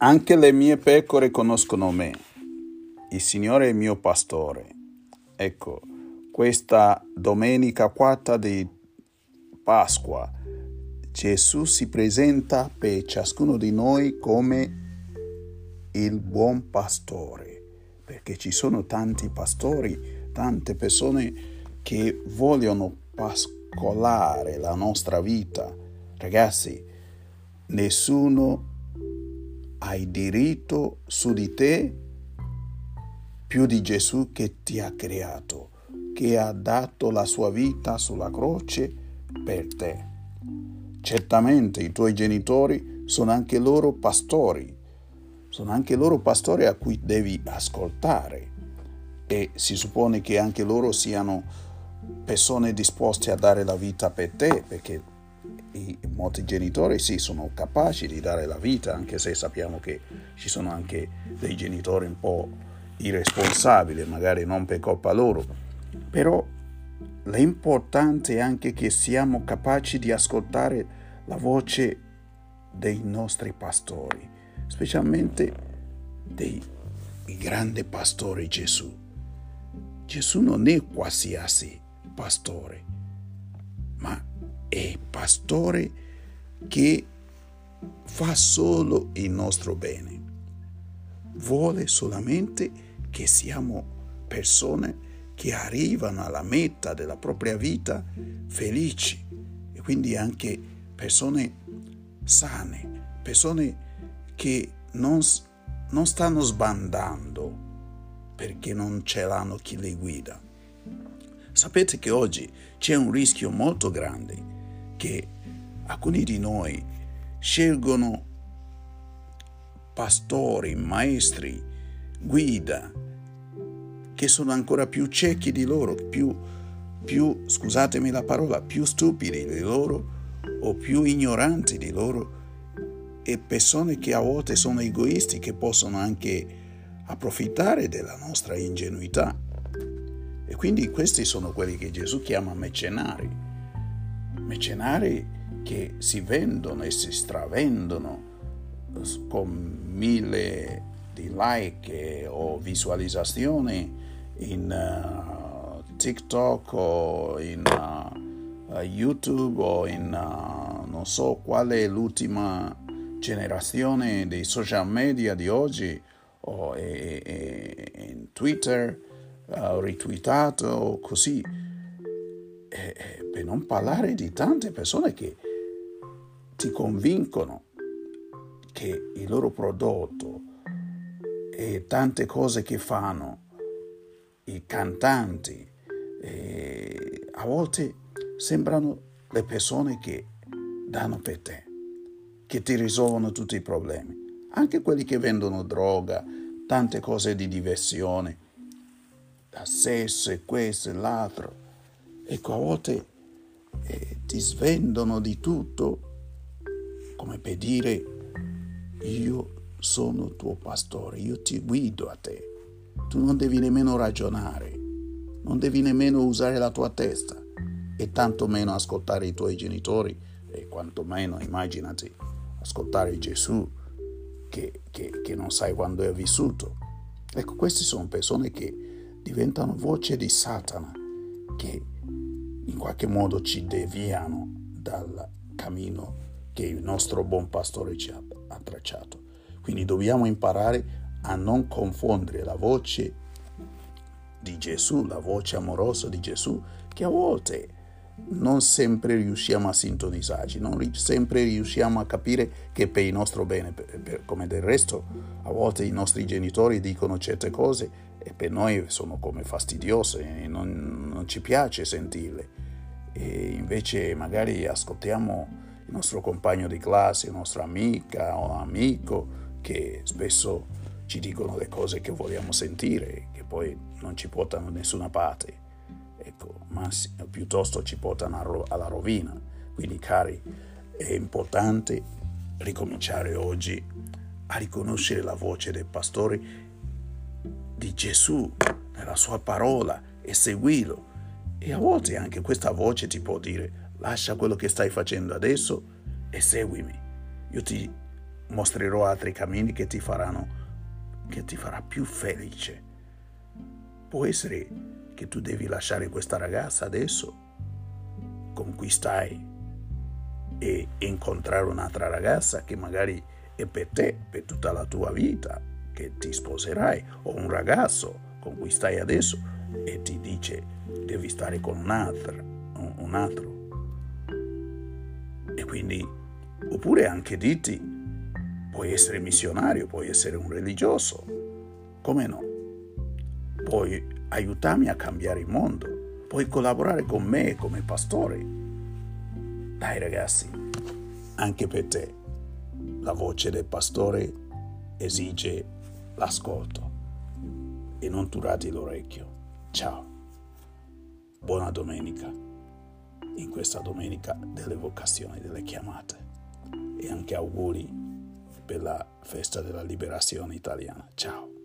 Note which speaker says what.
Speaker 1: Anche le mie pecore conoscono me. Il Signore è il mio pastore. Ecco, questa domenica quarta di Pasqua Gesù si presenta per ciascuno di noi come il buon pastore, perché ci sono tanti pastori, tante persone che vogliono pascolare la nostra vita. Ragazzi, nessuno ha il diritto su di te più di Gesù che ti ha creato, che ha dato la sua vita sulla croce per te. Certamente i tuoi genitori sono anche loro pastori, sono anche loro pastori a cui devi ascoltare e si suppone che anche loro siano persone disposte a dare la vita per te perché i, molti genitori sì sono capaci di dare la vita, anche se sappiamo che ci sono anche dei genitori un po' irresponsabili, magari non per colpa loro, però l'importante è anche che siamo capaci di ascoltare la voce dei nostri pastori, specialmente dei grandi pastori Gesù. Gesù non è qualsiasi pastore, pastore che fa solo il nostro bene. Vuole solamente che siamo persone che arrivano alla meta della propria vita felici e quindi anche persone sane, persone che non, non stanno sbandando perché non ce l'hanno chi le guida. Sapete che oggi c'è un rischio molto grande che alcuni di noi scelgono pastori, maestri, guida, che sono ancora più ciechi di loro, più, più, scusatemi la parola, più stupidi di loro o più ignoranti di loro e persone che a volte sono egoisti che possono anche approfittare della nostra ingenuità. E quindi questi sono quelli che Gesù chiama mecenari mecenari che si vendono e si stravendono con mille di like o visualizzazioni in uh, TikTok o in uh, YouTube o in uh, non so qual è l'ultima generazione dei social media di oggi o e, e, in Twitter uh, ritweetato così e, e per non parlare di tante persone che ti convincono che il loro prodotto e tante cose che fanno i cantanti a volte sembrano le persone che danno per te, che ti risolvono tutti i problemi. Anche quelli che vendono droga, tante cose di diversione, da sesso e questo e l'altro Ecco, a volte eh, ti svendono di tutto come per dire io sono tuo pastore, io ti guido a te. Tu non devi nemmeno ragionare, non devi nemmeno usare la tua testa e tantomeno ascoltare i tuoi genitori e quantomeno immaginati ascoltare Gesù che, che, che non sai quando è vissuto. Ecco, queste sono persone che diventano voce di Satana, che in qualche modo ci deviano dal cammino che il nostro buon pastore ci ha, ha tracciato. Quindi dobbiamo imparare a non confondere la voce di Gesù, la voce amorosa di Gesù, che a volte non sempre riusciamo a sintonizzarci, non sempre riusciamo a capire che per il nostro bene, per, per, come del resto, a volte i nostri genitori dicono certe cose e per noi sono come fastidiose e non, non ci piace sentirle. E invece magari ascoltiamo il nostro compagno di classe, la nostra amica o amico che spesso ci dicono le cose che vogliamo sentire, che poi non ci portano da nessuna parte, ecco, ma piuttosto ci portano alla rovina. Quindi cari, è importante ricominciare oggi a riconoscere la voce del pastore di Gesù nella sua parola e seguirlo. E a volte anche questa voce ti può dire lascia quello che stai facendo adesso e seguimi. Io ti mostrerò altri cammini che ti faranno, che ti farà più felice. Può essere che tu devi lasciare questa ragazza adesso con cui stai e incontrare un'altra ragazza che magari è per te, per tutta la tua vita, che ti sposerai, o un ragazzo con cui stai adesso e ti dice devi stare con un altro, un altro. E quindi, oppure anche dirti, puoi essere missionario, puoi essere un religioso, come no? Puoi aiutarmi a cambiare il mondo, puoi collaborare con me come pastore. Dai ragazzi, anche per te la voce del pastore esige l'ascolto e non turati l'orecchio. Ciao, buona domenica, in questa domenica delle vocazioni, delle chiamate e anche auguri per la festa della liberazione italiana. Ciao.